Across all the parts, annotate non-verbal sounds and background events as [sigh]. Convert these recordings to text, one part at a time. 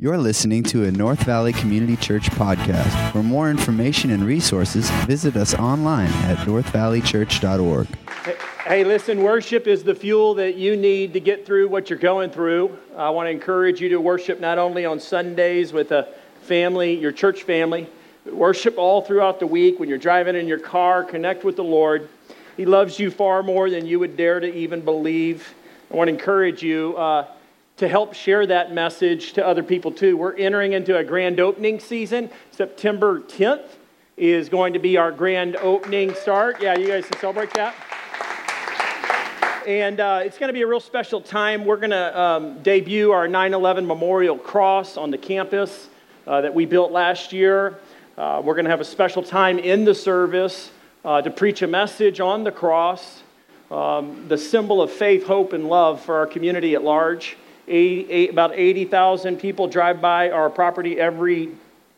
You're listening to a North Valley Community Church podcast. For more information and resources, visit us online at northvalleychurch.org. Hey, listen, worship is the fuel that you need to get through what you're going through. I want to encourage you to worship not only on Sundays with a family, your church family, but worship all throughout the week when you're driving in your car, connect with the Lord. He loves you far more than you would dare to even believe. I want to encourage you. Uh, to help share that message to other people too. We're entering into a grand opening season. September 10th is going to be our grand opening start. Yeah, you guys can celebrate that. And uh, it's going to be a real special time. We're going to um, debut our 9 11 Memorial Cross on the campus uh, that we built last year. Uh, we're going to have a special time in the service uh, to preach a message on the cross, um, the symbol of faith, hope, and love for our community at large. 80, eight, about 80,000 people drive by our property every,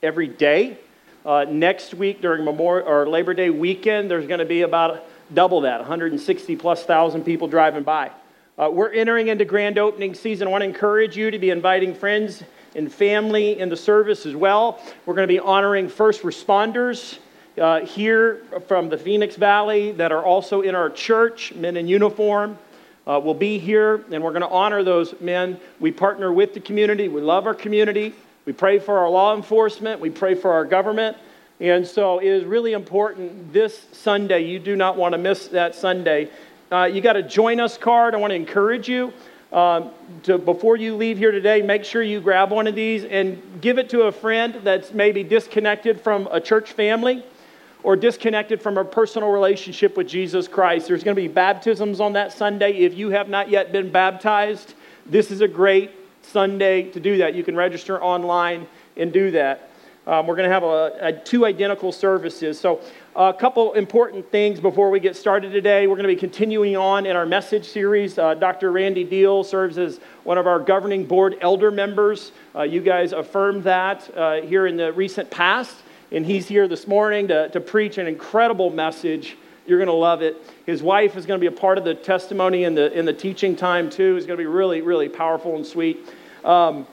every day. Uh, next week during Memorial or Labor Day weekend, there's going to be about double that 160 plus thousand people driving by. Uh, we're entering into grand opening season. I want to encourage you to be inviting friends and family in the service as well. We're going to be honoring first responders uh, here from the Phoenix Valley that are also in our church, men in uniform uh, will be here, and we're going to honor those men. We partner with the community. We love our community. We pray for our law enforcement. We pray for our government. And so it is really important this Sunday. You do not want to miss that Sunday. Uh, you got a join us card. I want to encourage you um, to before you leave here today, make sure you grab one of these and give it to a friend that's maybe disconnected from a church family or disconnected from a personal relationship with Jesus Christ. There's going to be baptisms on that Sunday. If you have not yet been baptized, this is a great Sunday to do that. You can register online and do that. Um, we're going to have a, a, two identical services. So, a couple important things before we get started today. We're going to be continuing on in our message series. Uh, Dr. Randy Deal serves as one of our governing board elder members. Uh, you guys affirmed that uh, here in the recent past and he's here this morning to, to preach an incredible message. You're going to love it. His wife is going to be a part of the testimony in the, in the teaching time, too. It's going to be really, really powerful and sweet. Um,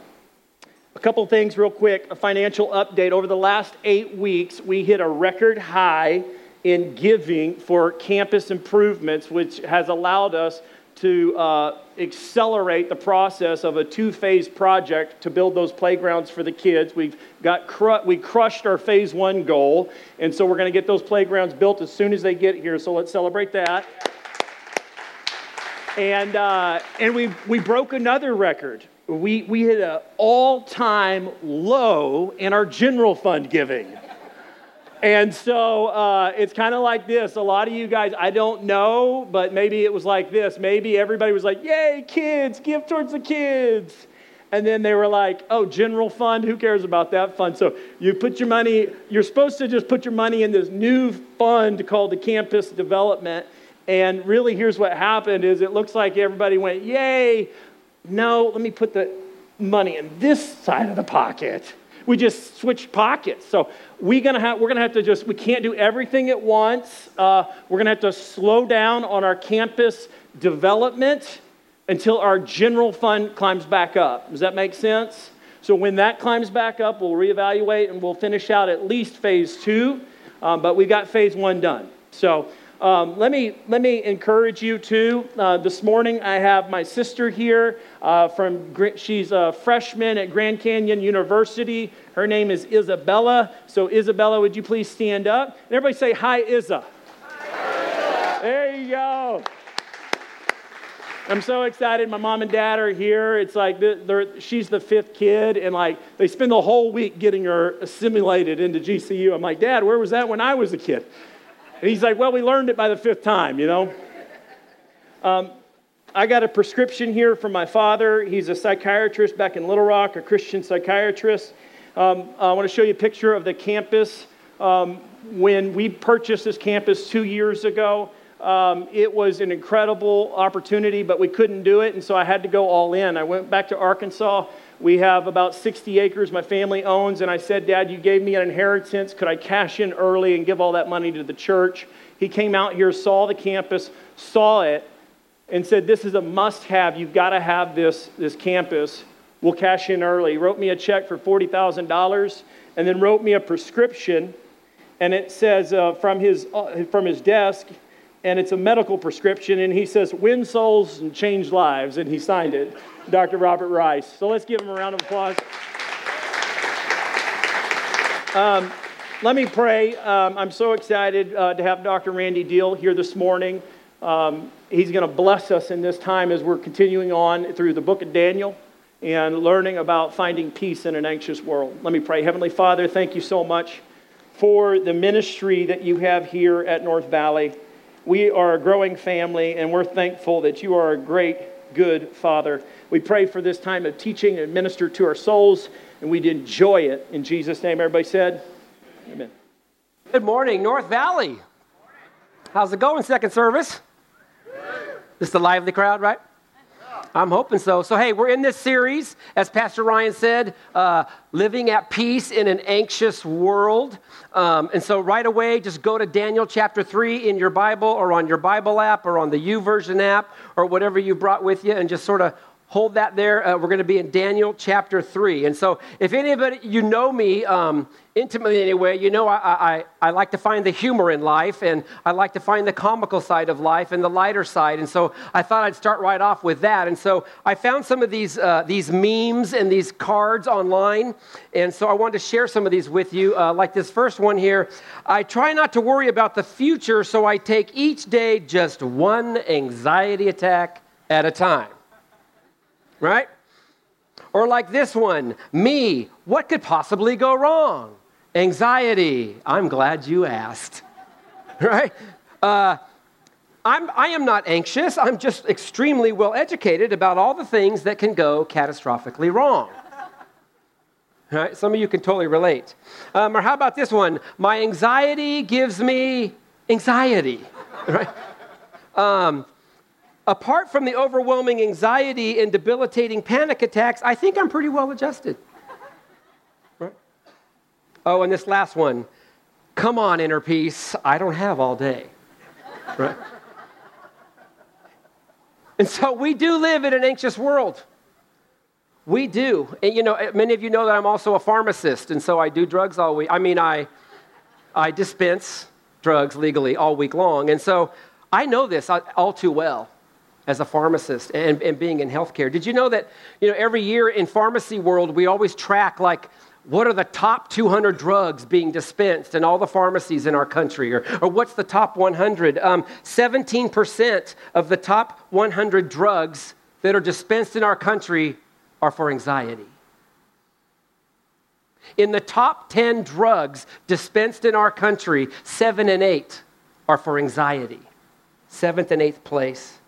a couple things, real quick. A financial update. Over the last eight weeks, we hit a record high in giving for campus improvements, which has allowed us to uh, accelerate the process of a two-phase project to build those playgrounds for the kids. We've got cru- we crushed our phase one goal, and so we're going to get those playgrounds built as soon as they get here. So let's celebrate that. And uh, and we we broke another record. We we hit an all-time low in our general fund giving. And so uh, it's kind of like this. A lot of you guys, I don't know, but maybe it was like this. Maybe everybody was like, Yay, kids, give towards the kids. And then they were like, Oh, general fund, who cares about that fund? So you put your money, you're supposed to just put your money in this new fund called the campus development. And really, here's what happened is it looks like everybody went, Yay. No, let me put the money in this side of the pocket we just switched pockets. So we gonna have, we're going to have to just, we can't do everything at once. Uh, we're going to have to slow down on our campus development until our general fund climbs back up. Does that make sense? So when that climbs back up, we'll reevaluate and we'll finish out at least phase two. Um, but we've got phase one done. So um, let, me, let me encourage you too. Uh, this morning I have my sister here uh, from, she's a freshman at Grand Canyon University. Her name is Isabella. So Isabella, would you please stand up? And everybody say, hi, Isa. There you go. I'm so excited. My mom and dad are here. It's like she's the fifth kid, and like they spend the whole week getting her assimilated into GCU. I'm like, Dad, where was that when I was a kid? And he's like, Well, we learned it by the fifth time, you know? Um, I got a prescription here from my father. He's a psychiatrist back in Little Rock, a Christian psychiatrist. Um, I want to show you a picture of the campus. Um, when we purchased this campus two years ago, um, it was an incredible opportunity, but we couldn't do it, and so I had to go all in. I went back to Arkansas we have about 60 acres my family owns, and I said, Dad, you gave me an inheritance. Could I cash in early and give all that money to the church? He came out here, saw the campus, saw it, and said, This is a must have. You've got to have this, this campus we'll cash in early. He wrote me a check for $40,000 and then wrote me a prescription. And it says uh, from, his, uh, from his desk, and it's a medical prescription. And he says, Win souls and change lives. And he signed it, [laughs] Dr. Robert Rice. So let's give him a round of applause. Um, let me pray. Um, I'm so excited uh, to have Dr. Randy Deal here this morning. Um, he's going to bless us in this time as we're continuing on through the book of Daniel and learning about finding peace in an anxious world. Let me pray. Heavenly Father, thank you so much for the ministry that you have here at North Valley. We are a growing family, and we're thankful that you are a great, good Father. We pray for this time of teaching and minister to our souls, and we'd enjoy it. In Jesus' name, everybody said, Amen. Good morning, North Valley. How's it going, second service? Just a lively crowd, right? I'm hoping so. So, hey, we're in this series, as Pastor Ryan said, uh, living at peace in an anxious world. Um, and so, right away, just go to Daniel chapter 3 in your Bible or on your Bible app or on the YouVersion app or whatever you brought with you and just sort of hold that there. Uh, we're going to be in Daniel chapter 3. And so, if anybody, you know me um, intimately anyway, you know I, I, I like to find the humor in life and I like to find the comical side of life and the lighter side. And so, I thought I'd start right off with that. And so, I found some of these, uh, these memes and these cards online. And so, I wanted to share some of these with you. Uh, like this first one here I try not to worry about the future, so I take each day just one anxiety attack at a time right? Or like this one, me, what could possibly go wrong? Anxiety, I'm glad you asked, [laughs] right? Uh, I'm, I am not anxious. I'm just extremely well educated about all the things that can go catastrophically wrong. [laughs] Right? Some of you can totally relate. Um, or how about this one? My anxiety gives me anxiety. [laughs] Right? Um, apart from the overwhelming anxiety and debilitating panic attacks, I think I'm pretty well adjusted. Right? Oh, and this last one come on, inner peace, I don't have all day. Right? and so we do live in an anxious world. We do. And you know, eh, many of you know that I'm also a pharmacist, and so I do drugs all week. I mean, I, I dispense drugs legally all week long. And so I know this all too well as a pharmacist and, and being in healthcare. Did you know that you know every year in pharmacy world we always track like what are the top 200 drugs being dispensed in all the pharmacies in our country? Or, or what's the top 100 um, 17% of the top 100 drugs that are dispensed in our country are for anxiety. In the top 10 drugs dispensed in our country 7 and 8 are for anxiety. Seventh and eighth place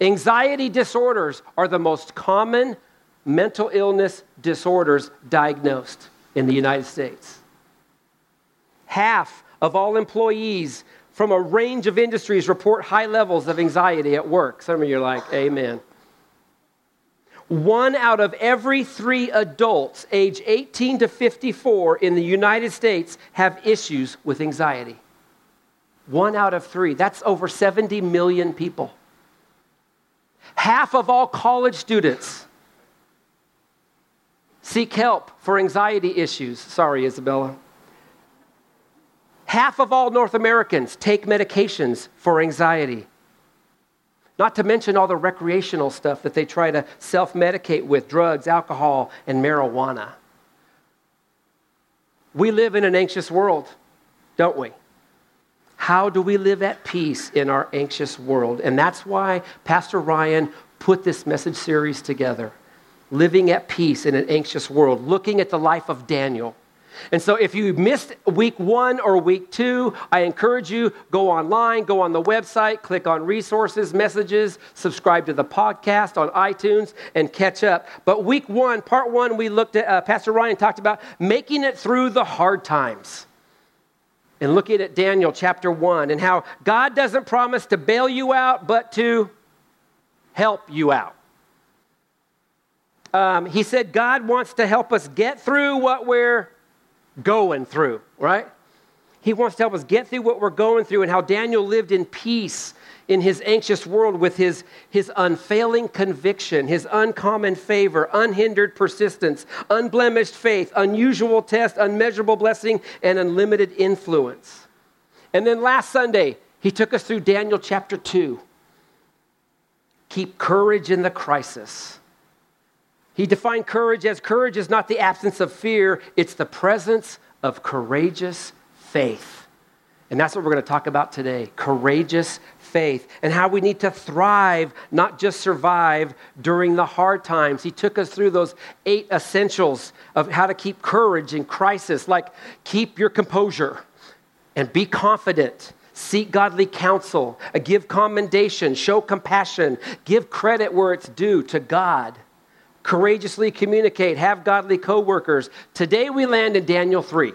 Anxiety disorders are the most common mental illness disorders diagnosed in the United States. Half of all employees from a range of industries report high levels of anxiety at work. Some of you are like, Amen. One out of every three adults age 18 to 54 in the United States have issues with anxiety. One out of three. That's over 70 million people. Half of all college students seek help for anxiety issues. Sorry, Isabella. Half of all North Americans take medications for anxiety. Not to mention all the recreational stuff that they try to self medicate with drugs, alcohol, and marijuana. We live in an anxious world, don't we? How do we live at peace in our anxious world? And that's why Pastor Ryan put this message series together Living at Peace in an Anxious World, looking at the life of Daniel. And so, if you missed week one or week two, I encourage you go online, go on the website, click on resources, messages, subscribe to the podcast on iTunes, and catch up. But week one, part one, we looked at, uh, Pastor Ryan talked about making it through the hard times and looking at Daniel chapter 1 and how God doesn't promise to bail you out, but to help you out. Um, he said God wants to help us get through what we're going through, right? He wants to help us get through what we're going through and how Daniel lived in peace in his anxious world with his, his unfailing conviction, his uncommon favor, unhindered persistence, unblemished faith, unusual test, unmeasurable blessing, and unlimited influence. And then last Sunday, he took us through Daniel chapter 2. Keep courage in the crisis. He defined courage as courage is not the absence of fear, it's the presence of courageous faith. And that's what we're going to talk about today courageous faith and how we need to thrive, not just survive during the hard times. He took us through those eight essentials of how to keep courage in crisis, like keep your composure and be confident. Seek godly counsel, uh, give commendation, show compassion, give credit where it's due to God, courageously communicate, have godly coworkers. Today we land in Daniel 3.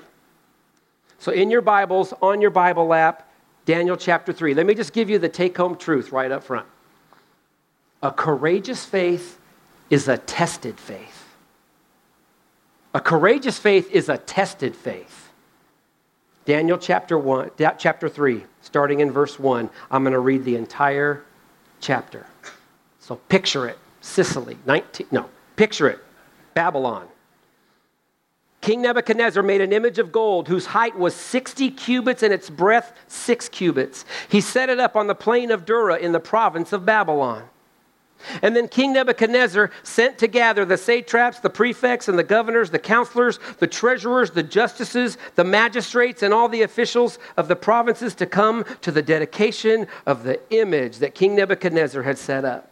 So, in your Bibles, on your Bible app, Daniel chapter 3. Let me just give you the take home truth right up front. A courageous faith is a tested faith. A courageous faith is a tested faith. Daniel chapter 1, chapter 3, starting in verse 1. I'm going to read the entire chapter. So picture it. Sicily, 19 no, picture it. Babylon. King Nebuchadnezzar made an image of gold whose height was 60 cubits and its breadth 6 cubits. He set it up on the plain of Dura in the province of Babylon. And then King Nebuchadnezzar sent to gather the satraps, the prefects, and the governors, the counselors, the treasurers, the justices, the magistrates, and all the officials of the provinces to come to the dedication of the image that King Nebuchadnezzar had set up.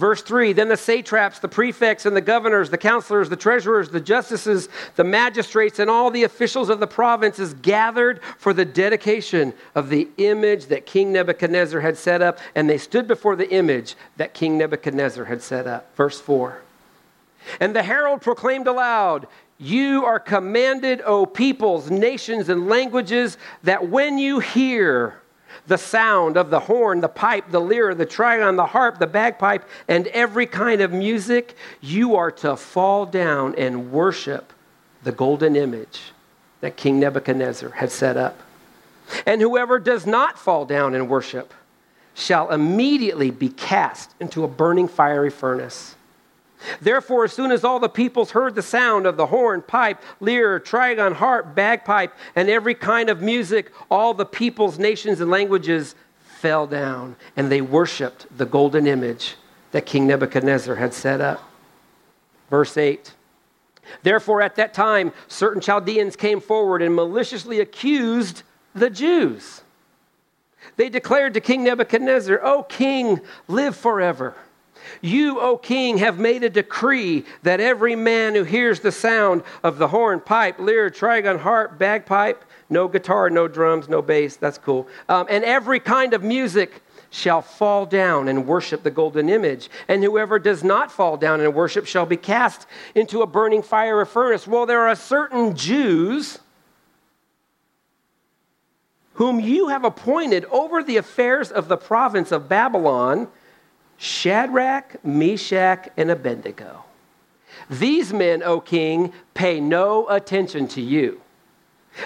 Verse 3 Then the satraps, the prefects, and the governors, the counselors, the treasurers, the justices, the magistrates, and all the officials of the provinces gathered for the dedication of the image that King Nebuchadnezzar had set up, and they stood before the image that King Nebuchadnezzar had set up. Verse 4 And the herald proclaimed aloud, You are commanded, O peoples, nations, and languages, that when you hear, the sound of the horn, the pipe, the lyre, the trigon, the harp, the bagpipe, and every kind of music, you are to fall down and worship the golden image that King Nebuchadnezzar had set up. And whoever does not fall down and worship shall immediately be cast into a burning fiery furnace. Therefore, as soon as all the peoples heard the sound of the horn, pipe, lyre, trigon, harp, bagpipe, and every kind of music, all the peoples, nations, and languages fell down, and they worshiped the golden image that King Nebuchadnezzar had set up. Verse 8 Therefore, at that time, certain Chaldeans came forward and maliciously accused the Jews. They declared to King Nebuchadnezzar, O king, live forever. You, O king, have made a decree that every man who hears the sound of the horn, pipe, lyre, trigon, harp, bagpipe, no guitar, no drums, no bass, that's cool, um, and every kind of music shall fall down and worship the golden image. And whoever does not fall down and worship shall be cast into a burning fire or furnace. Well, there are certain Jews whom you have appointed over the affairs of the province of Babylon Shadrach, Meshach, and Abednego. These men, O king, pay no attention to you.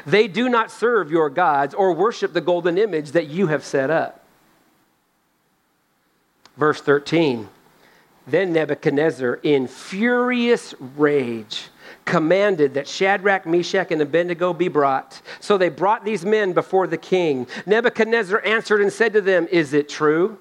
They do not serve your gods or worship the golden image that you have set up. Verse 13 Then Nebuchadnezzar, in furious rage, commanded that Shadrach, Meshach, and Abednego be brought. So they brought these men before the king. Nebuchadnezzar answered and said to them, Is it true?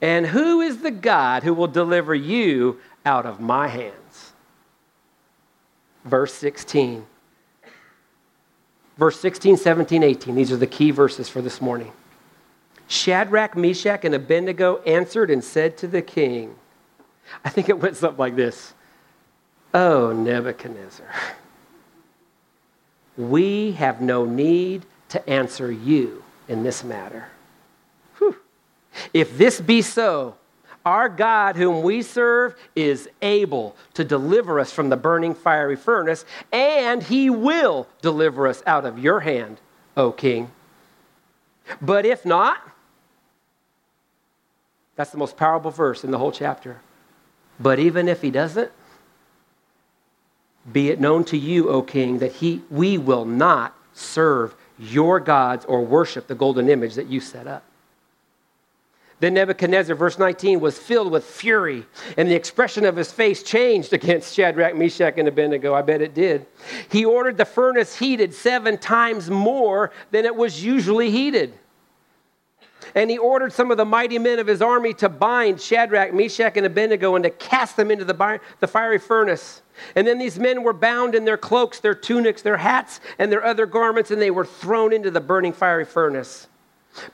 And who is the God who will deliver you out of my hands? Verse 16. Verse 16, 17, 18. These are the key verses for this morning. Shadrach, Meshach, and Abednego answered and said to the king, I think it went something like this Oh, Nebuchadnezzar, we have no need to answer you in this matter. If this be so, our God, whom we serve, is able to deliver us from the burning fiery furnace, and he will deliver us out of your hand, O king. But if not, that's the most powerful verse in the whole chapter. But even if he doesn't, be it known to you, O king, that he, we will not serve your gods or worship the golden image that you set up. Then Nebuchadnezzar, verse 19, was filled with fury, and the expression of his face changed against Shadrach, Meshach, and Abednego. I bet it did. He ordered the furnace heated seven times more than it was usually heated. And he ordered some of the mighty men of his army to bind Shadrach, Meshach, and Abednego and to cast them into the, the fiery furnace. And then these men were bound in their cloaks, their tunics, their hats, and their other garments, and they were thrown into the burning fiery furnace.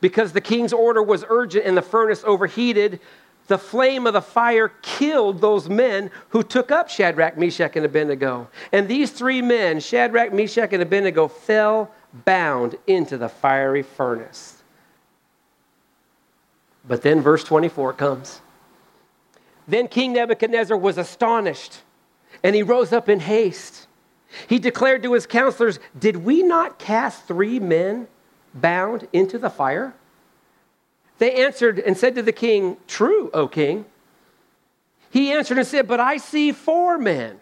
Because the king's order was urgent and the furnace overheated, the flame of the fire killed those men who took up Shadrach, Meshach, and Abednego. And these three men, Shadrach, Meshach, and Abednego, fell bound into the fiery furnace. But then verse 24 comes. Then King Nebuchadnezzar was astonished, and he rose up in haste. He declared to his counselors, Did we not cast three men bound into the fire? They answered and said to the king, True, O king. He answered and said, But I see four men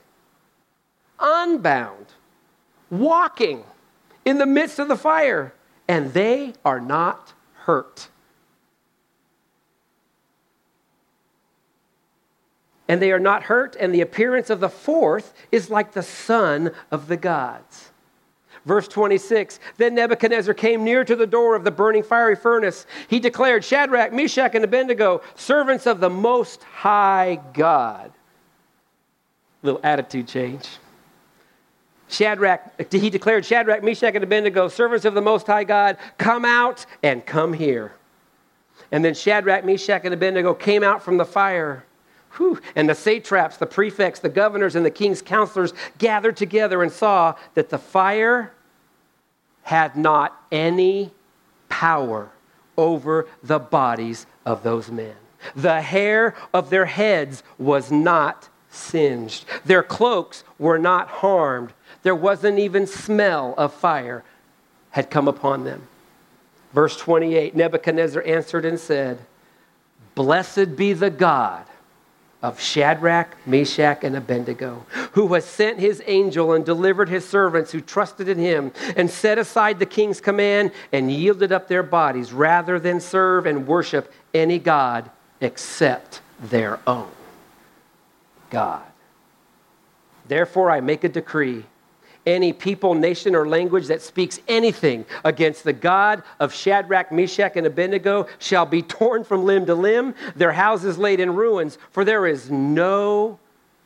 unbound, walking in the midst of the fire, and they are not hurt. And they are not hurt, and the appearance of the fourth is like the son of the gods. Verse 26 Then Nebuchadnezzar came near to the door of the burning fiery furnace. He declared, Shadrach, Meshach, and Abednego, servants of the Most High God. Little attitude change. Shadrach, he declared, Shadrach, Meshach, and Abednego, servants of the Most High God, come out and come here. And then Shadrach, Meshach, and Abednego came out from the fire. Whew. And the satraps, the prefects, the governors, and the king's counselors gathered together and saw that the fire had not any power over the bodies of those men. The hair of their heads was not singed, their cloaks were not harmed. There wasn't even smell of fire had come upon them. Verse 28 Nebuchadnezzar answered and said, Blessed be the God of Shadrach, Meshach, and Abednego, who has sent his angel and delivered his servants who trusted in him and set aside the king's command and yielded up their bodies rather than serve and worship any God except their own God. Therefore, I make a decree any people, nation, or language that speaks anything against the God of Shadrach, Meshach, and Abednego shall be torn from limb to limb, their houses laid in ruins, for there is no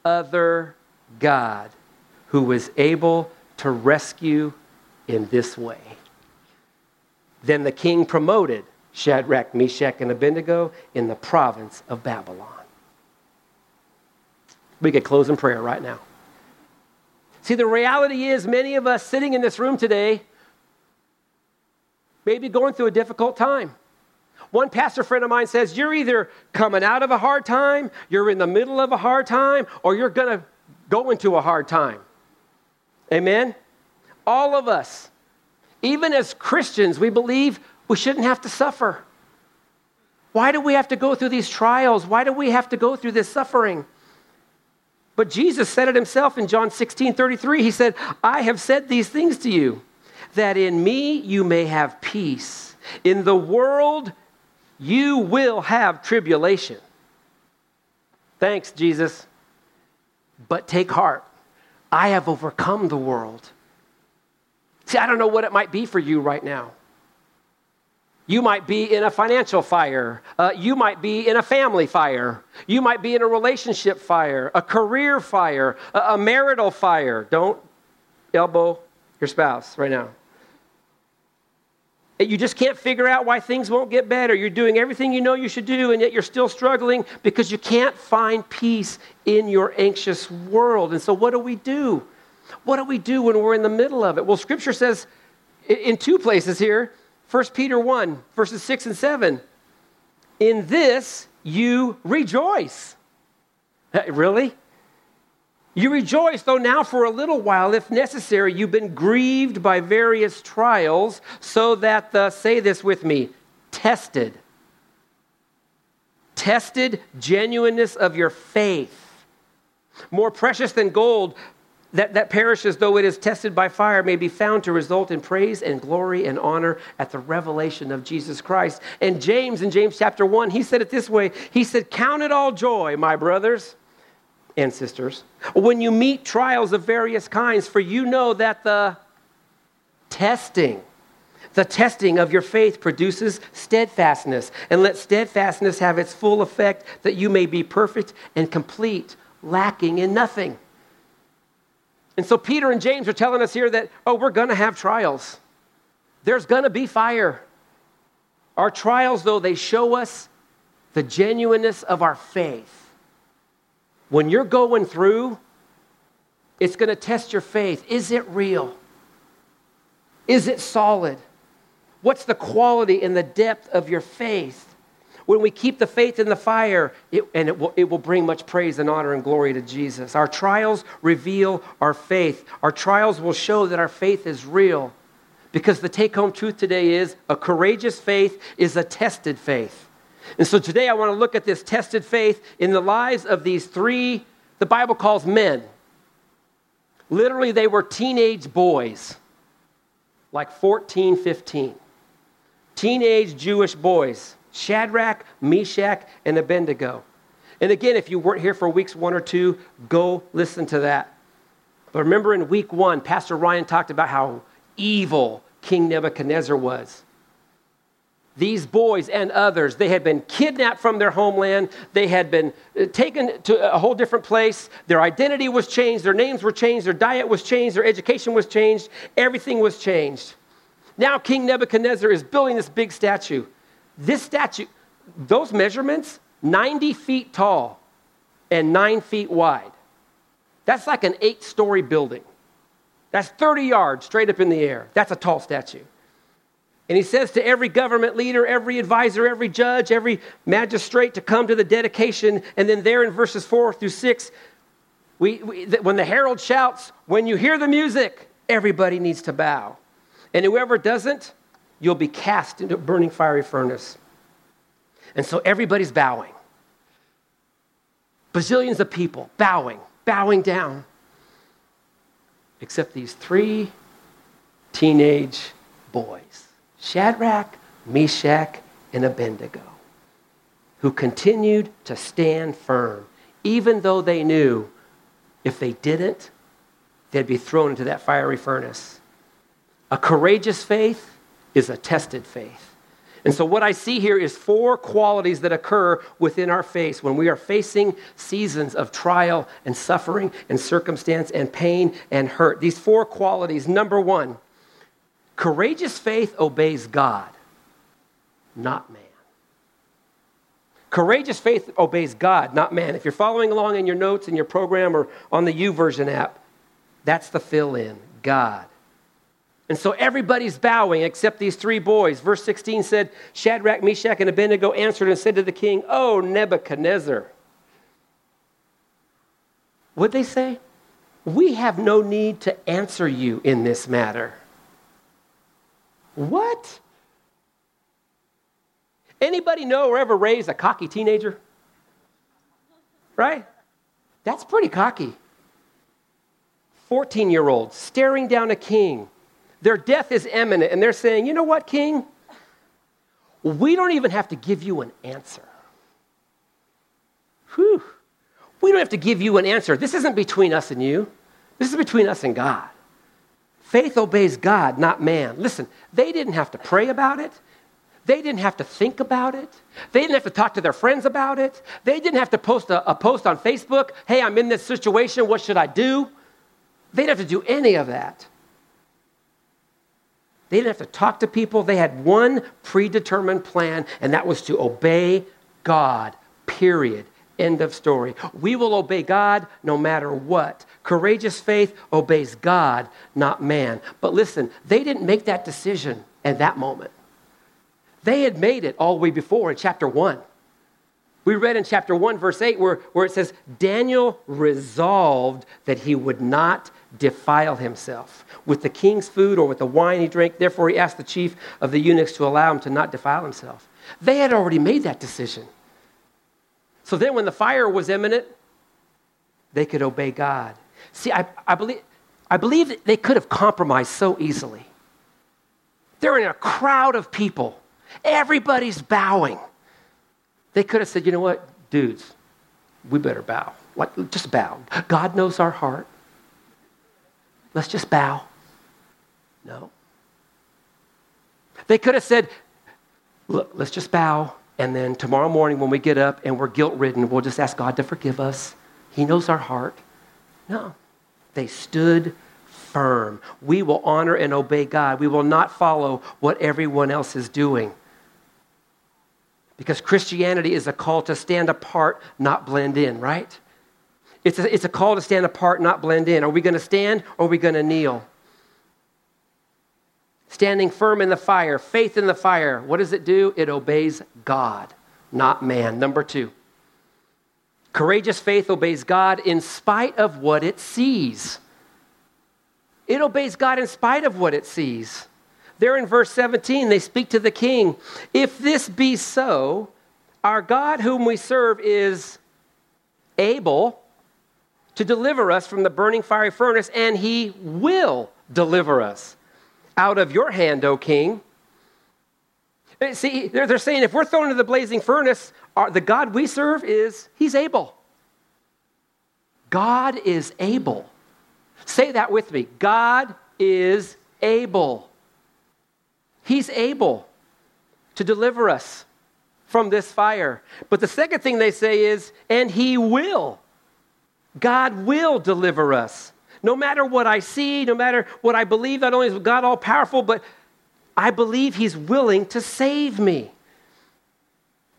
other God who was able to rescue in this way. Then the king promoted Shadrach, Meshach, and Abednego in the province of Babylon. We could close in prayer right now. See, the reality is, many of us sitting in this room today may be going through a difficult time. One pastor friend of mine says, You're either coming out of a hard time, you're in the middle of a hard time, or you're going to go into a hard time. Amen? All of us, even as Christians, we believe we shouldn't have to suffer. Why do we have to go through these trials? Why do we have to go through this suffering? But Jesus said it himself in John 16 33. He said, I have said these things to you, that in me you may have peace. In the world you will have tribulation. Thanks, Jesus. But take heart. I have overcome the world. See, I don't know what it might be for you right now. You might be in a financial fire. Uh, you might be in a family fire. You might be in a relationship fire, a career fire, a, a marital fire. Don't elbow your spouse right now. You just can't figure out why things won't get better. You're doing everything you know you should do, and yet you're still struggling because you can't find peace in your anxious world. And so, what do we do? What do we do when we're in the middle of it? Well, Scripture says in two places here 1 Peter 1, verses 6 and 7. In this you rejoice. Really? You rejoice, though now for a little while, if necessary, you've been grieved by various trials, so that the, say this with me, tested. Tested genuineness of your faith. More precious than gold that, that perishes, though it is tested by fire, may be found to result in praise and glory and honor at the revelation of Jesus Christ. And James, in James chapter 1, he said it this way He said, Count it all joy, my brothers and sisters, when you meet trials of various kinds, for you know that the testing, the testing of your faith produces steadfastness. And let steadfastness have its full effect, that you may be perfect and complete, lacking in nothing. And so Peter and James are telling us here that, oh, we're going to have trials. There's going to be fire. Our trials, though, they show us the genuineness of our faith. When you're going through, it's going to test your faith. Is it real? Is it solid? What's the quality and the depth of your faith? When we keep the faith in the fire, it, and it will, it will bring much praise and honor and glory to Jesus. Our trials reveal our faith. Our trials will show that our faith is real. Because the take home truth today is a courageous faith is a tested faith. And so today I want to look at this tested faith in the lives of these three, the Bible calls men. Literally, they were teenage boys, like 14, 15. Teenage Jewish boys Shadrach, Meshach, and Abednego. And again, if you weren't here for weeks one or two, go listen to that. But remember in week one, Pastor Ryan talked about how evil King Nebuchadnezzar was these boys and others, they had been kidnapped from their homeland. They had been uh, taken to a whole different place. Their identity was changed. Their names were changed. Their diet was changed. Their education was changed. Everything was changed. Now, King Nebuchadnezzar is building this big statue. This statue, those measurements, 90 feet tall and 9 feet wide. That's like an eight story building. That's 30 yards straight up in the air. That's a tall statue. And he says to every government leader, every advisor, every judge, every magistrate to come to the dedication. And then there in verses four through six, we, we, when the herald shouts, when you hear the music, everybody needs to bow. And whoever doesn't, you'll be cast into a burning fiery furnace. And so everybody's bowing. Bazillions of people bowing, bowing down. Except these three teenage boys. Shadrach, Meshach, and Abednego, who continued to stand firm, even though they knew if they didn't, they'd be thrown into that fiery furnace. A courageous faith is a tested faith. And so, what I see here is four qualities that occur within our faith when we are facing seasons of trial and suffering and circumstance and pain and hurt. These four qualities number one, Courageous faith obeys God, not man. Courageous faith obeys God, not man. If you're following along in your notes in your program or on the YouVersion app, that's the fill in God. And so everybody's bowing except these three boys. Verse 16 said Shadrach, Meshach, and Abednego answered and said to the king, Oh, Nebuchadnezzar. What'd they say? We have no need to answer you in this matter. What? Anybody know or ever raised a cocky teenager? Right? That's pretty cocky. 14 year old staring down a king. Their death is imminent, and they're saying, You know what, king? We don't even have to give you an answer. Whew. We don't have to give you an answer. This isn't between us and you, this is between us and God. Faith obeys God, not man. Listen, they didn't have to pray about it. They didn't have to think about it. They didn't have to talk to their friends about it. They didn't have to post a, a post on Facebook, hey, I'm in this situation, what should I do? They didn't have to do any of that. They didn't have to talk to people. They had one predetermined plan, and that was to obey God, period. End of story. We will obey God no matter what. Courageous faith obeys God, not man. But listen, they didn't make that decision at that moment. They had made it all the way before in chapter 1. We read in chapter 1, verse 8, where, where it says, Daniel resolved that he would not defile himself with the king's food or with the wine he drank. Therefore, he asked the chief of the eunuchs to allow him to not defile himself. They had already made that decision. So then, when the fire was imminent, they could obey God. See, I, I, believe, I believe they could have compromised so easily. They're in a crowd of people, everybody's bowing. They could have said, you know what, dudes, we better bow. Like, just bow. God knows our heart. Let's just bow. No. They could have said, look, let's just bow. And then tomorrow morning, when we get up and we're guilt ridden, we'll just ask God to forgive us. He knows our heart. No. They stood firm. We will honor and obey God. We will not follow what everyone else is doing. Because Christianity is a call to stand apart, not blend in, right? It's a, it's a call to stand apart, not blend in. Are we going to stand or are we going to kneel? Standing firm in the fire, faith in the fire. What does it do? It obeys God, not man. Number two, courageous faith obeys God in spite of what it sees. It obeys God in spite of what it sees. There in verse 17, they speak to the king If this be so, our God whom we serve is able to deliver us from the burning fiery furnace, and he will deliver us out of your hand, O king. Eh, see, they're, they're saying if we're thrown into the blazing furnace, our, the God we serve is, he's able. God is able. Say that with me. God is able. He's able to deliver us from this fire. But the second thing they say is, and He will. God will deliver us. No matter what I see, no matter what I believe, not only is God all powerful, but I believe He's willing to save me.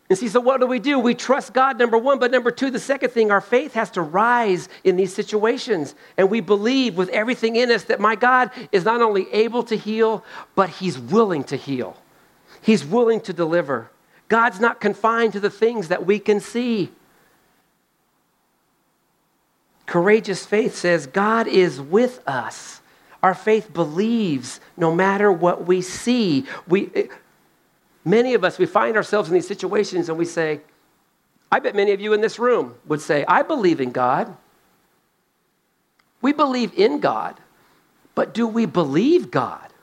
And see, so what do we do? We trust God, number one, but number two, the second thing, our faith has to rise in these situations. And we believe with everything in us that my God is not only able to heal, but He's willing to heal. He's willing to deliver. God's not confined to the things that we can see. Courageous faith says, God is with us. Our faith believes no matter what we see. We, Many of us, we find ourselves in these situations and we say, I bet many of you in this room would say, I believe in God. We believe in God, but do we believe God?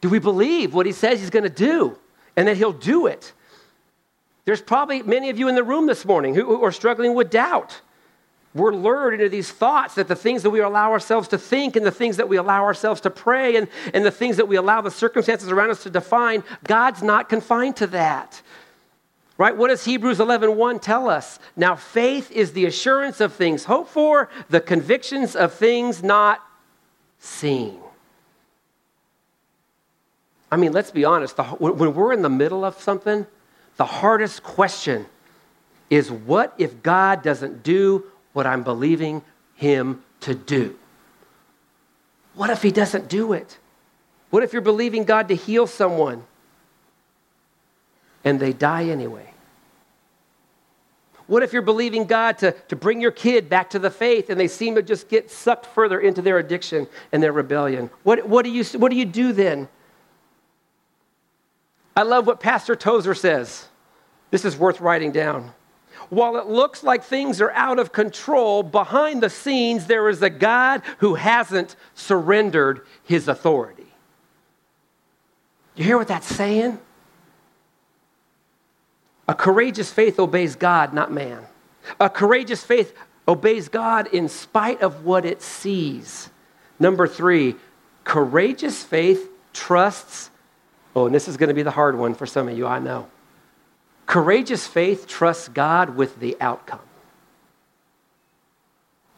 Do we believe what He says He's going to do and that He'll do it? There's probably many of you in the room this morning who are struggling with doubt we're lured into these thoughts that the things that we allow ourselves to think and the things that we allow ourselves to pray and, and the things that we allow the circumstances around us to define, God's not confined to that. Right? What does Hebrews 11:1 tell us? Now faith is the assurance of things hoped for, the convictions of things not seen. I mean, let's be honest, the, when we're in the middle of something, the hardest question is what if God doesn't do what I'm believing Him to do. What if He doesn't do it? What if you're believing God to heal someone and they die anyway? What if you're believing God to, to bring your kid back to the faith and they seem to just get sucked further into their addiction and their rebellion? What, what, do, you, what do you do then? I love what Pastor Tozer says. This is worth writing down. While it looks like things are out of control, behind the scenes, there is a God who hasn't surrendered his authority. You hear what that's saying? A courageous faith obeys God, not man. A courageous faith obeys God in spite of what it sees. Number three, courageous faith trusts. Oh, and this is going to be the hard one for some of you, I know. Courageous faith trusts God with the outcome.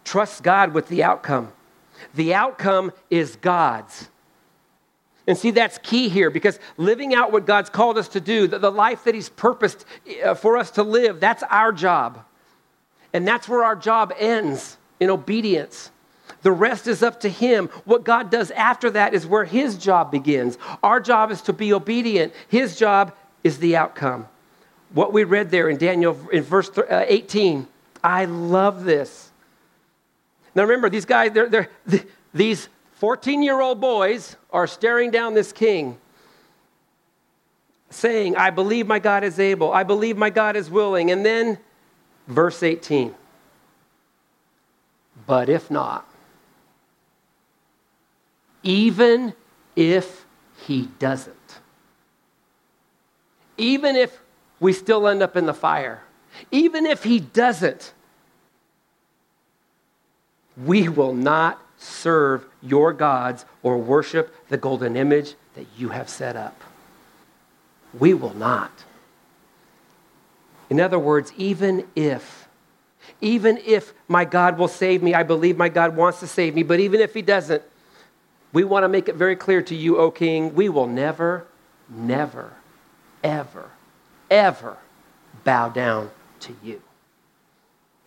Trust God with the outcome. The outcome is God's. And see, that's key here because living out what God's called us to do, the, the life that He's purposed uh, for us to live, that's our job. And that's where our job ends in obedience. The rest is up to Him. What God does after that is where His job begins. Our job is to be obedient, His job is the outcome. What we read there in Daniel in verse uh, 18, I love this. Now remember, these guys, they're, they're, these 14 year old boys are staring down this king saying, I believe my God is able, I believe my God is willing. And then, verse 18, but if not, even if he doesn't, even if we still end up in the fire, even if he doesn't, we will not serve your gods or worship the golden image that you have set up. We will not. In other words, even if, even if my God will save me, I believe my God wants to save me, but even if he doesn't, we want to make it very clear to you, O King, we will never, never, ever, ever bow down to you.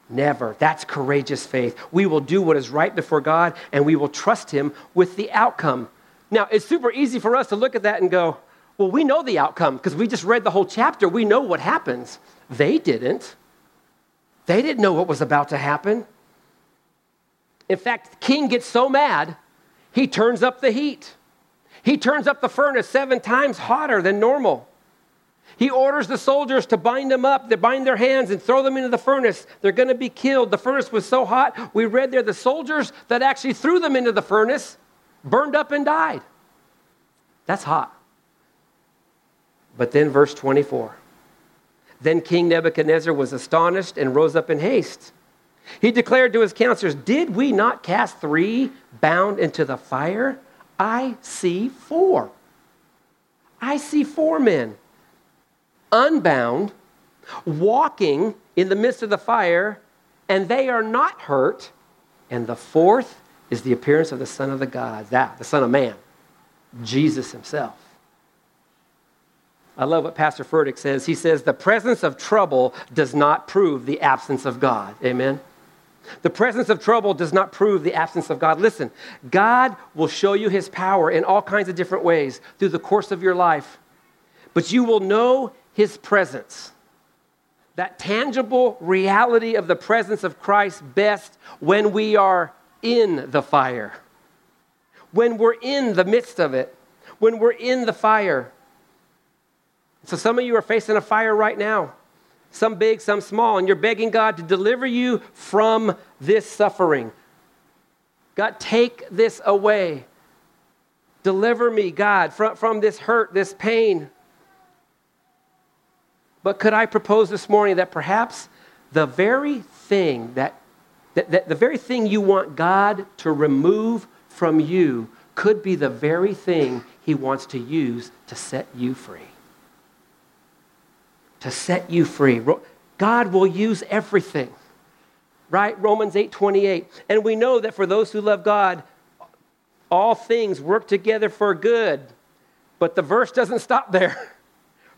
Never. That's courageous faith. We will do what is right before God and we will trust Him with the outcome. Now, it's super easy for us to look at that and go, well, we know the outcome because we just read the whole chapter. We know what happens. They didn't. They didn't know what was about to happen. In fact, the king gets so mad, he turns up the heat. He turns up the furnace seven times hotter than normal. He orders the soldiers to bind them up, they bind their hands and throw them into the furnace. They're going to be killed. The furnace was so hot, we read there the soldiers that actually threw them into the furnace burned up and died. That's hot. But then, verse 24. Then King Nebuchadnezzar was astonished and rose up in haste. He declared to his counselors, Did we not cast three bound into the fire? I see four. I see four men unbound, walking in the midst of the fire, and they are not hurt. And the fourth is the appearance of the Son of the God, that, the Son of Man, Jesus himself. I love what Pastor Furtick says. He says, The presence of trouble does not prove the absence of God. Amen. The presence of trouble does not prove the absence of God. Listen, God will show you his power in all kinds of different ways through the course of your life, but you will know his presence. That tangible reality of the presence of Christ best when we are in the fire, when we're in the midst of it, when we're in the fire. So, some of you are facing a fire right now, some big, some small, and you're begging God to deliver you from this suffering. God, take this away. Deliver me, God, from, from this hurt, this pain. But could I propose this morning that perhaps the very thing that, that, that the very thing you want God to remove from you could be the very thing he wants to use to set you free? To set you free. God will use everything. Right? Romans 8 28. And we know that for those who love God, all things work together for good. But the verse doesn't stop there. [laughs]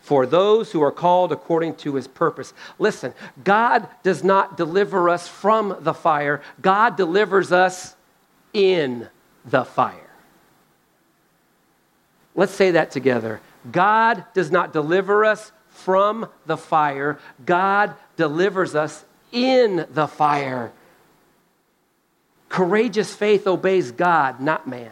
For those who are called according to his purpose. Listen, God does not deliver us from the fire, God delivers us in the fire. Let's say that together. God does not deliver us from the fire, God delivers us in the fire. Courageous faith obeys God, not man.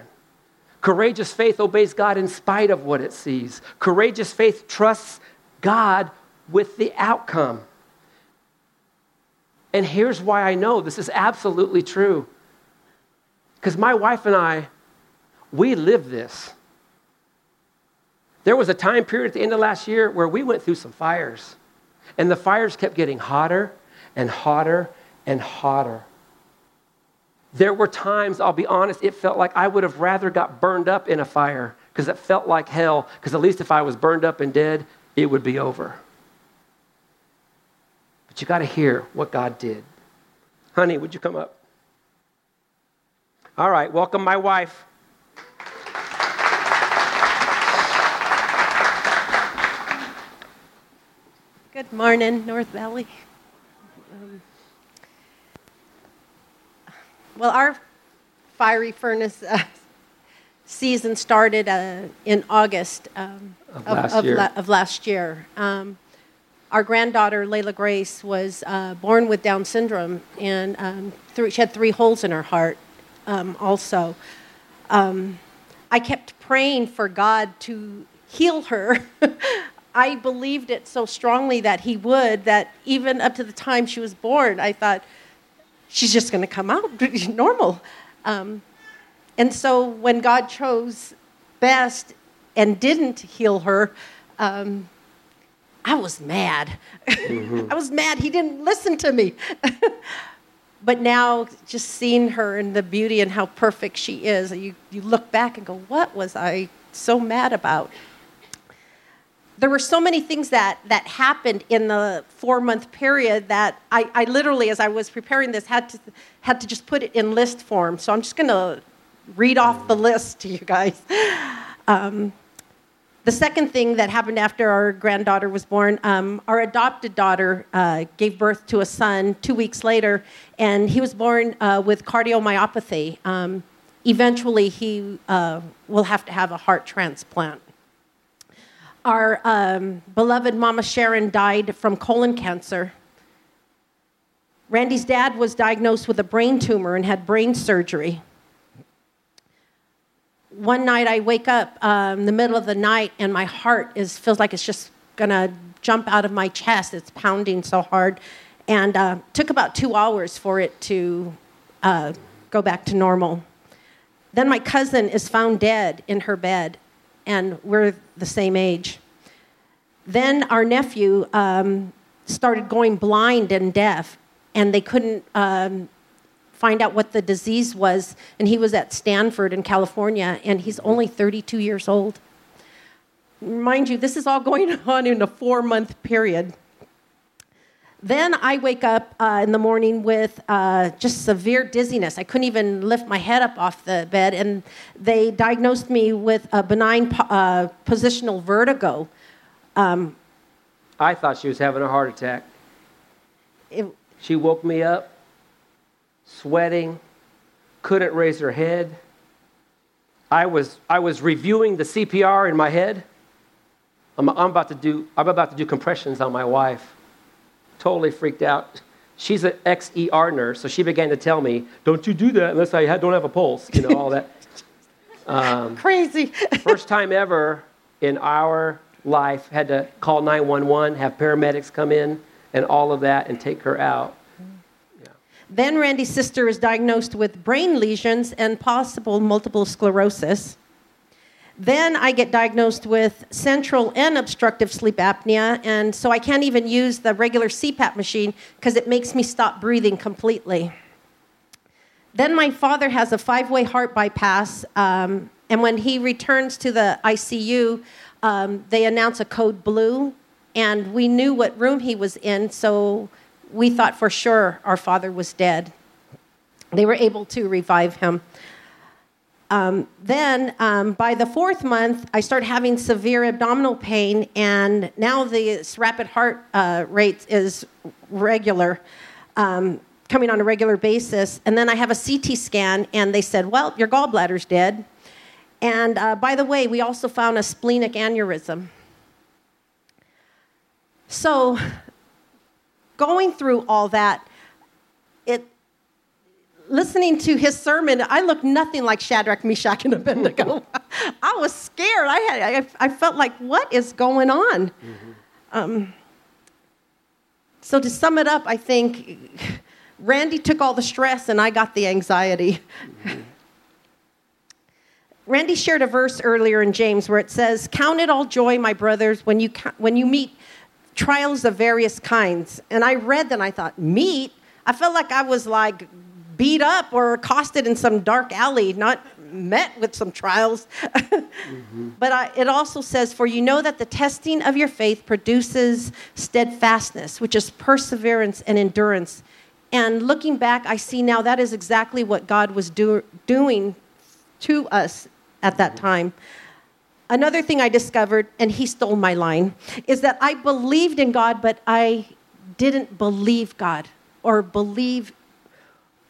Courageous faith obeys God in spite of what it sees. Courageous faith trusts God with the outcome. And here's why I know this is absolutely true. Because my wife and I, we live this. There was a time period at the end of last year where we went through some fires, and the fires kept getting hotter and hotter and hotter. There were times, I'll be honest, it felt like I would have rather got burned up in a fire because it felt like hell, because at least if I was burned up and dead, it would be over. But you got to hear what God did. Honey, would you come up? All right, welcome my wife. Good morning, North Valley. Um, well, our fiery furnace uh, season started uh, in August um, Of last year. la- of last year. Um, our granddaughter, Layla Grace, was uh, born with Down syndrome, and um, three, she had three holes in her heart um, also. Um, I kept praying for God to heal her. [laughs] I believed it so strongly that He would that even up to the time she was born, I thought, she's just going to come out [laughs] normal. Um, and so when God chose best and didn't heal her, um, I was mad. [laughs] I was mad. He didn't listen to me. [laughs] but now, just seeing her and the beauty and how perfect she is, you, you look back and go, what was I so mad about? There were so many things that, that happened in the four month period that I, I literally, as I was preparing this, had to, had to just put it in list form. So I'm just going to read off the list to you guys. Um, the second thing that happened after our granddaughter was born, um, our adopted daughter uh, gave birth to a son two weeks later, and he was born uh, with cardiomyopathy. Um, eventually, he uh, will have to have a heart transplant. Our um, beloved Mama Sharon died from colon cancer. Randy's dad was diagnosed with a brain tumor and had brain surgery one night I wake up um, in the middle of the night and my heart is feels like it's just gonna jump out of my chest. It's pounding so hard, and uh, took about two hours for it to uh, go back to normal. Then my cousin is found dead in her bed, and we're the same age. Then our nephew um, started going blind and deaf, and they couldn't um, find out what the disease was, and he was at Stanford in California, and he's only 32 years old. Mind you, this is all going [laughs] on in a four month period. Then I wake up uh, in the morning with uh, just severe dizziness. I couldn't even lift my head up off the bed, and they diagnosed me with a benign po- uh, positional vertigo. Um, I thought she was having a heart attack. it, She woke me up, sweating, couldn't raise her head. I was, I was reviewing the CPR in my head. I'm, I'm, about to do, I'm about to do compressions on my wife. Totally freaked out. She's an ex-ER nurse, so she began to tell me, "Don't you do that unless I had- don't have a pulse." You know all that. [laughs] Um, crazy. [laughs] First time ever in our life had to call 911, have paramedics come in, and all of that, and take her out. Then Randy's sister is diagnosed with brain lesions and possible multiple sclerosis. Then I get diagnosed with central and obstructive sleep apnea, and so I can't even use the regular CPAP machine because it makes me stop breathing completely. Then my father has a five way heart bypass, um, and when he returns to the ICU, um, they announce a code blue, and we knew what room he was in, so we thought for sure our father was dead. They were able to revive him. Um, then, um, by the fourth month, I started having severe abdominal pain, and now the rapid heart uh, rate is regular, um, coming on a regular basis. And then I have a CT scan, and they said, Well, your gallbladder's dead. And uh, by the way, we also found a splenic aneurysm. So, going through all that, listening to his sermon, I looked nothing like Shadrach, Meshach, and Abednego. [laughs] I was scared. I had, I, I felt like, what is going on? Um, so to sum it up, I think Randy took all the stress and I got the anxiety. Randy shared a verse earlier in James where it says, "Count it all joy, my brothers, when you when you meet trials of various kinds." And I read that and I thought, "Meet?" I felt like I was like beat up or accosted in some dark alley, not met with some trials. [laughs] But I, it also says, "For you know that the testing of your faith produces steadfastness, which is perseverance and endurance." And looking back, I see now that is exactly what God was do- doing to us at that time. Another thing I discovered, and he stole my line, is that I believed in God, but I didn't believe God or believe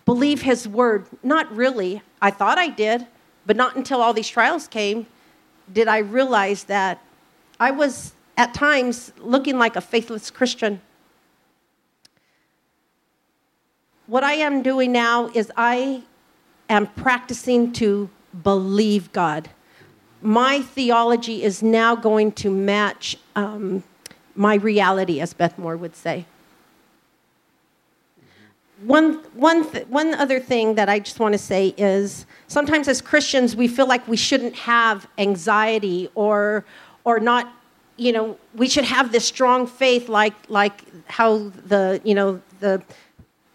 believe his word. Not really. I thought I did, but not until all these trials came did I realize that I was at times looking like a faithless Christian. What I am doing now is I am practicing to believe God. My theology is now going to match um, my reality, as Beth Moore would say. One, one, th- one other thing that I just want to say is sometimes as Christians, we feel like we shouldn't have anxiety or, or not, you know, we should have this strong faith like, like how the, you know, the,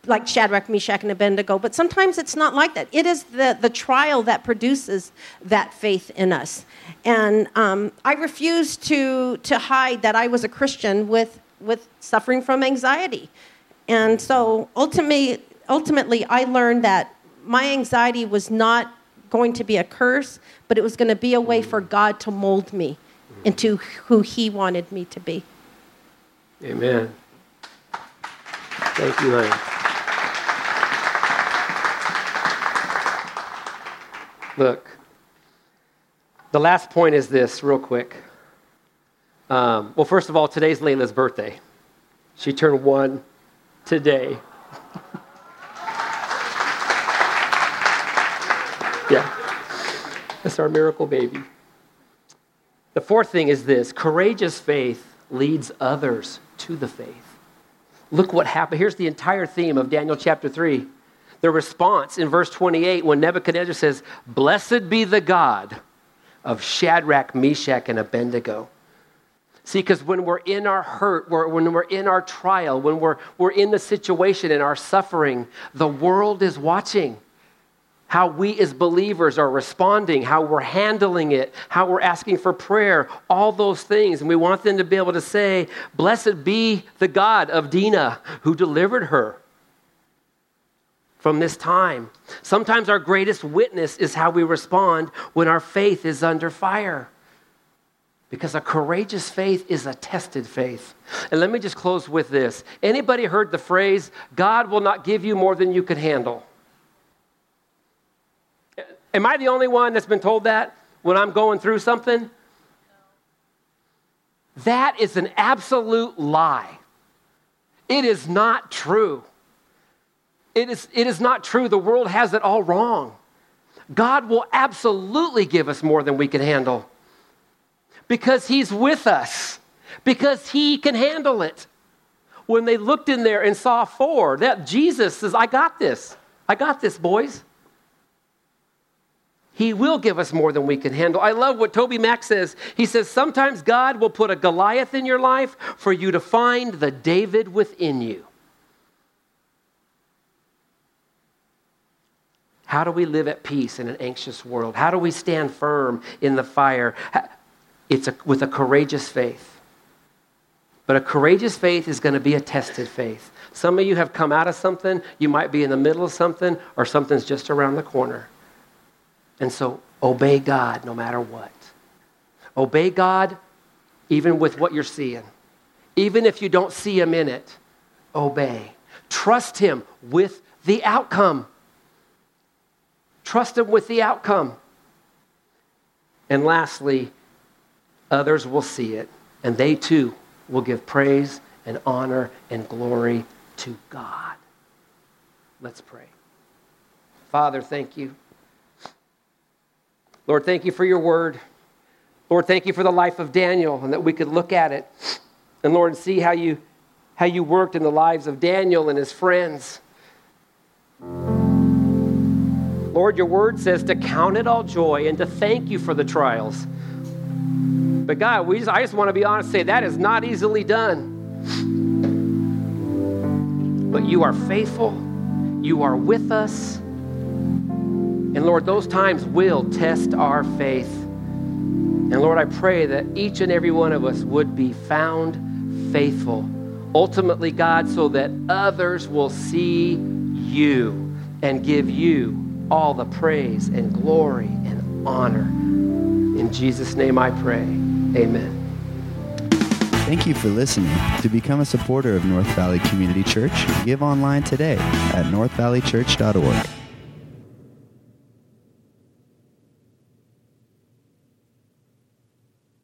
like Shadrach, Meshach, and Abednego, but sometimes it's not like that. It is the, the trial that produces that faith in us. And um, I refuse to, to hide that I was a Christian with, with suffering from anxiety. And so ultimately, ultimately, I learned that my anxiety was not going to be a curse, but it was going to be a way for God to mold me into who He wanted me to be. Amen. Thank you, Lane. Look, the last point is this, real quick. Um, well, first of all, today's Layla's birthday. She turned one today. yeah, that's our miracle baby. The fourth thing is this courageous faith leads others to the faith. Look what happened. Here's the entire theme of Daniel chapter 3. The response in verse 28 when Nebuchadnezzar says, Blessed be the God of Shadrach, Meshach, and Abednego. See, because when we're in our hurt, when we're in our trial, when we're, we're in the situation and our suffering, the world is watching how we as believers are responding, how we're handling it, how we're asking for prayer, all those things. And we want them to be able to say, Blessed be the God of Dina who delivered her from this time. Sometimes our greatest witness is how we respond when our faith is under fire. Because a courageous faith is a tested faith. And let me just close with this. Anybody heard the phrase, God will not give you more than you can handle? Am I the only one that's been told that when I'm going through something? That is an absolute lie. It is not true. It is, it is not true. The world has it all wrong. God will absolutely give us more than we can handle because He's with us, because He can handle it. When they looked in there and saw four, that Jesus says, I got this. I got this, boys. He will give us more than we can handle. I love what TobyMac says. He says, Sometimes God will put a Goliath in your life for you to find the David within you. How do we live at peace in an anxious world? How do we stand firm in the fire? It's a, with a courageous faith. But a courageous faith is going to be a tested faith. Some of you have come out of something, you might be in the middle of something, or something's just around the corner. And so obey God no matter what. Obey God even with what you're seeing. Even if you don't see Him in it, obey. Trust Him with the outcome. Trust Him with the outcome. And lastly, others will see it, and they too will give praise and honor and glory to God. Let's pray. Father, thank you. Lord, thank you for your word. Lord, thank you for the life of Daniel and that we could look at it and, Lord, see how you, how you worked in the lives of Daniel and his friends. Lord, your word says to count it all joy and to thank you for the trials. But God, we just, I just want to be honest say that is not easily done. But you are faithful. You are with us. And Lord, those times will test our faith. And Lord, I pray that each and every one of us would be found faithful. Ultimately, God, so that others will see you and give you all the praise and glory and honor. In Jesus' name I pray. Amen. Thank you for listening. To become a supporter of North Valley Community Church, give online today at northvalleychurch.org.